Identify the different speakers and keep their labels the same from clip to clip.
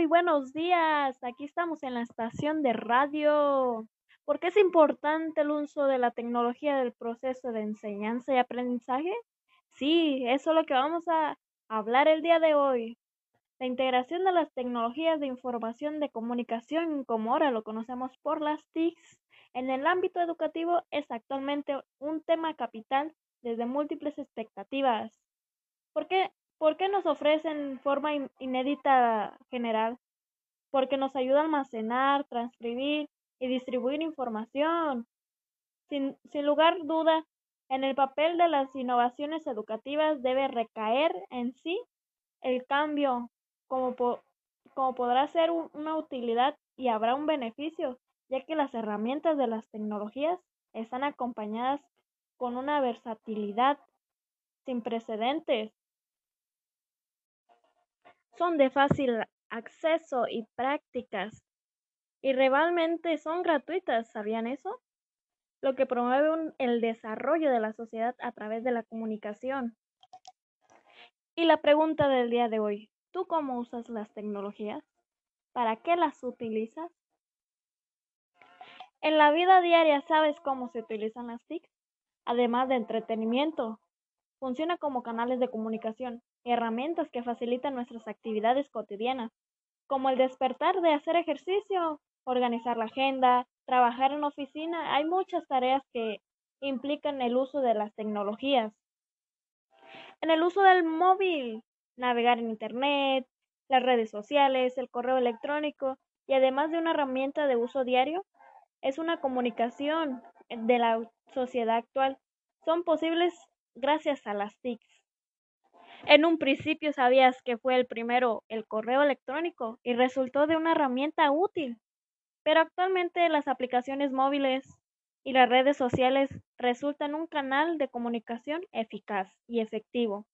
Speaker 1: muy buenos días. Aquí estamos en la estación de radio. ¿Por qué es importante el uso de la tecnología del proceso de enseñanza y aprendizaje? Sí, eso es lo que vamos a hablar el día de hoy. La integración de las tecnologías de información de comunicación, como ahora lo conocemos por las TICs, en el ámbito educativo es actualmente un tema capital desde múltiples expectativas. ¿Por qué? ¿Por qué nos ofrecen forma inédita general? Porque nos ayuda a almacenar, transcribir y distribuir información. Sin, sin lugar duda, en el papel de las innovaciones educativas debe recaer en sí el cambio, como podrá ser una utilidad y habrá un beneficio, ya que las herramientas de las tecnologías están acompañadas con una versatilidad sin precedentes son de fácil acceso y prácticas y realmente son gratuitas, ¿sabían eso? Lo que promueve el desarrollo de la sociedad a través de la comunicación. Y la pregunta del día de hoy, ¿tú cómo usas las tecnologías? ¿Para qué las utilizas? En la vida diaria, ¿sabes cómo se utilizan las TIC? Además de entretenimiento, funciona como canales de comunicación herramientas que facilitan nuestras actividades cotidianas, como el despertar de hacer ejercicio, organizar la agenda, trabajar en oficina. Hay muchas tareas que implican el uso de las tecnologías. En el uso del móvil, navegar en Internet, las redes sociales, el correo electrónico y además de una herramienta de uso diario, es una comunicación de la sociedad actual. Son posibles gracias a las TICs. En un principio sabías que fue el primero el correo electrónico y resultó de una herramienta útil, pero actualmente las aplicaciones móviles y las redes sociales resultan un canal de comunicación eficaz y efectivo,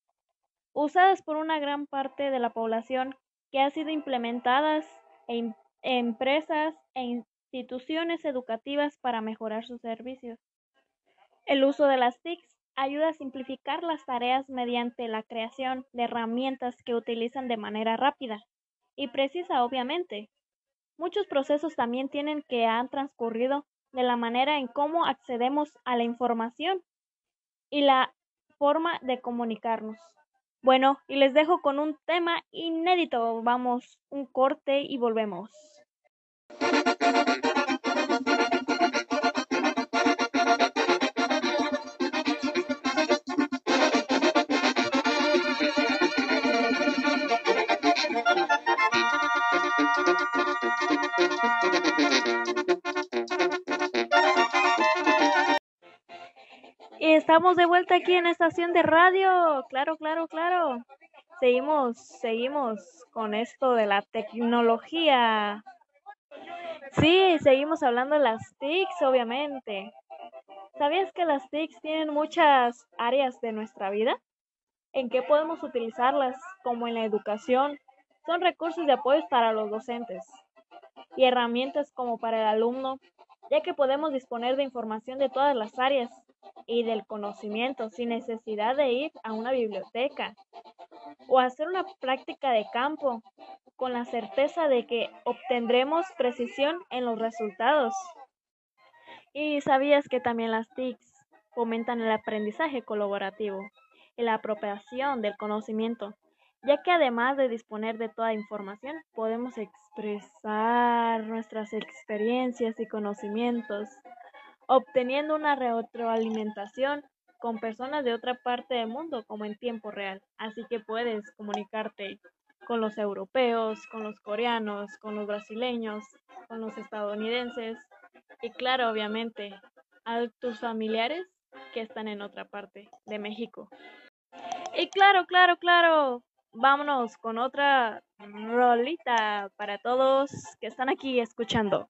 Speaker 1: usadas por una gran parte de la población que ha sido implementadas en empresas e instituciones educativas para mejorar sus servicios. El uso de las TICs ayuda a simplificar las tareas mediante la creación de herramientas que utilizan de manera rápida y precisa, obviamente. Muchos procesos también tienen que han transcurrido de la manera en cómo accedemos a la información y la forma de comunicarnos. Bueno, y les dejo con un tema inédito. Vamos, un corte y volvemos. Estamos de vuelta aquí en estación de radio. Claro, claro, claro. Seguimos, seguimos con esto de la tecnología. Sí, seguimos hablando de las TICs, obviamente. ¿Sabías que las TICs tienen muchas áreas de nuestra vida? ¿En qué podemos utilizarlas? Como en la educación. Son recursos de apoyo para los docentes y herramientas como para el alumno, ya que podemos disponer de información de todas las áreas y del conocimiento sin necesidad de ir a una biblioteca o hacer una práctica de campo con la certeza de que obtendremos precisión en los resultados. Y sabías que también las TICs fomentan el aprendizaje colaborativo y la apropiación del conocimiento, ya que además de disponer de toda información, podemos expresar nuestras experiencias y conocimientos obteniendo una retroalimentación con personas de otra parte del mundo como en tiempo real. Así que puedes comunicarte con los europeos, con los coreanos, con los brasileños, con los estadounidenses y claro, obviamente, a tus familiares que están en otra parte de México. Y claro, claro, claro, vámonos con otra rolita para todos que están aquí escuchando.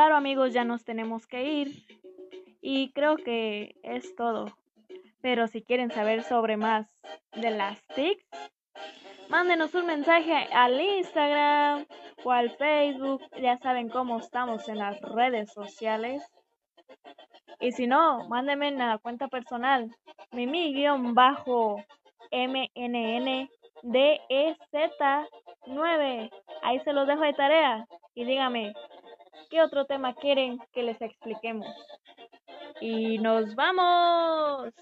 Speaker 1: Amigos ya nos tenemos que ir y creo que es todo. Pero si quieren saber sobre más de las TICs, mándenos un mensaje al Instagram o al Facebook. Ya saben cómo estamos en las redes sociales. Y si no, mándenme en la cuenta personal, mimi-mnnDEZ9. Ahí se los dejo de tarea. Y dígame, ¿qué otro tema quieren que les expliquemos? Y nos vamos.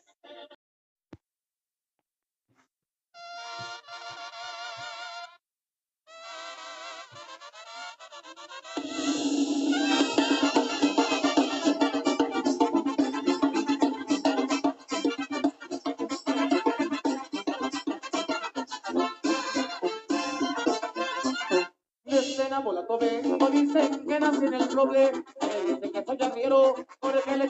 Speaker 2: Escena, bola tobe, o dicen que nací en el roble, me dicen que soy arriero, por el que le